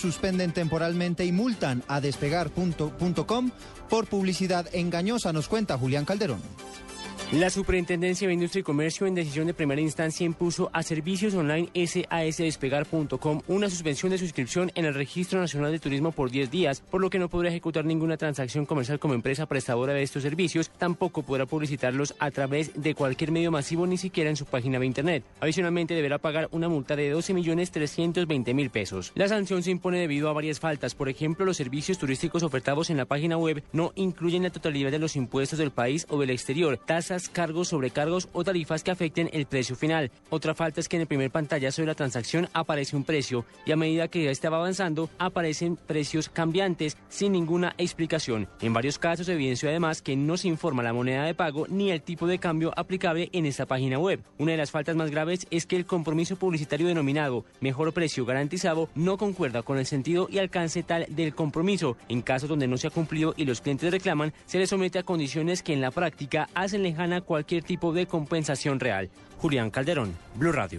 Suspenden temporalmente y multan a despegar.com por publicidad engañosa, nos cuenta Julián Calderón. La Superintendencia de Industria y Comercio en decisión de primera instancia impuso a servicios online sasdespegar.com una suspensión de suscripción en el Registro Nacional de Turismo por 10 días, por lo que no podrá ejecutar ninguna transacción comercial como empresa prestadora de estos servicios, tampoco podrá publicitarlos a través de cualquier medio masivo, ni siquiera en su página de internet. Adicionalmente deberá pagar una multa de 12.320.000 pesos. La sanción se impone debido a varias faltas, por ejemplo, los servicios turísticos ofertados en la página web no incluyen la totalidad de los impuestos del país o del exterior, tasas cargos, sobrecargos o tarifas que afecten el precio final. Otra falta es que en el primer pantallazo de la transacción aparece un precio y a medida que ya va avanzando aparecen precios cambiantes sin ninguna explicación. En varios casos evidenció además que no se informa la moneda de pago ni el tipo de cambio aplicable en esta página web. Una de las faltas más graves es que el compromiso publicitario denominado mejor precio garantizado no concuerda con el sentido y alcance tal del compromiso. En casos donde no se ha cumplido y los clientes reclaman, se les somete a condiciones que en la práctica hacen lejana cualquier tipo de compensación real. Julián Calderón, Blue Radio.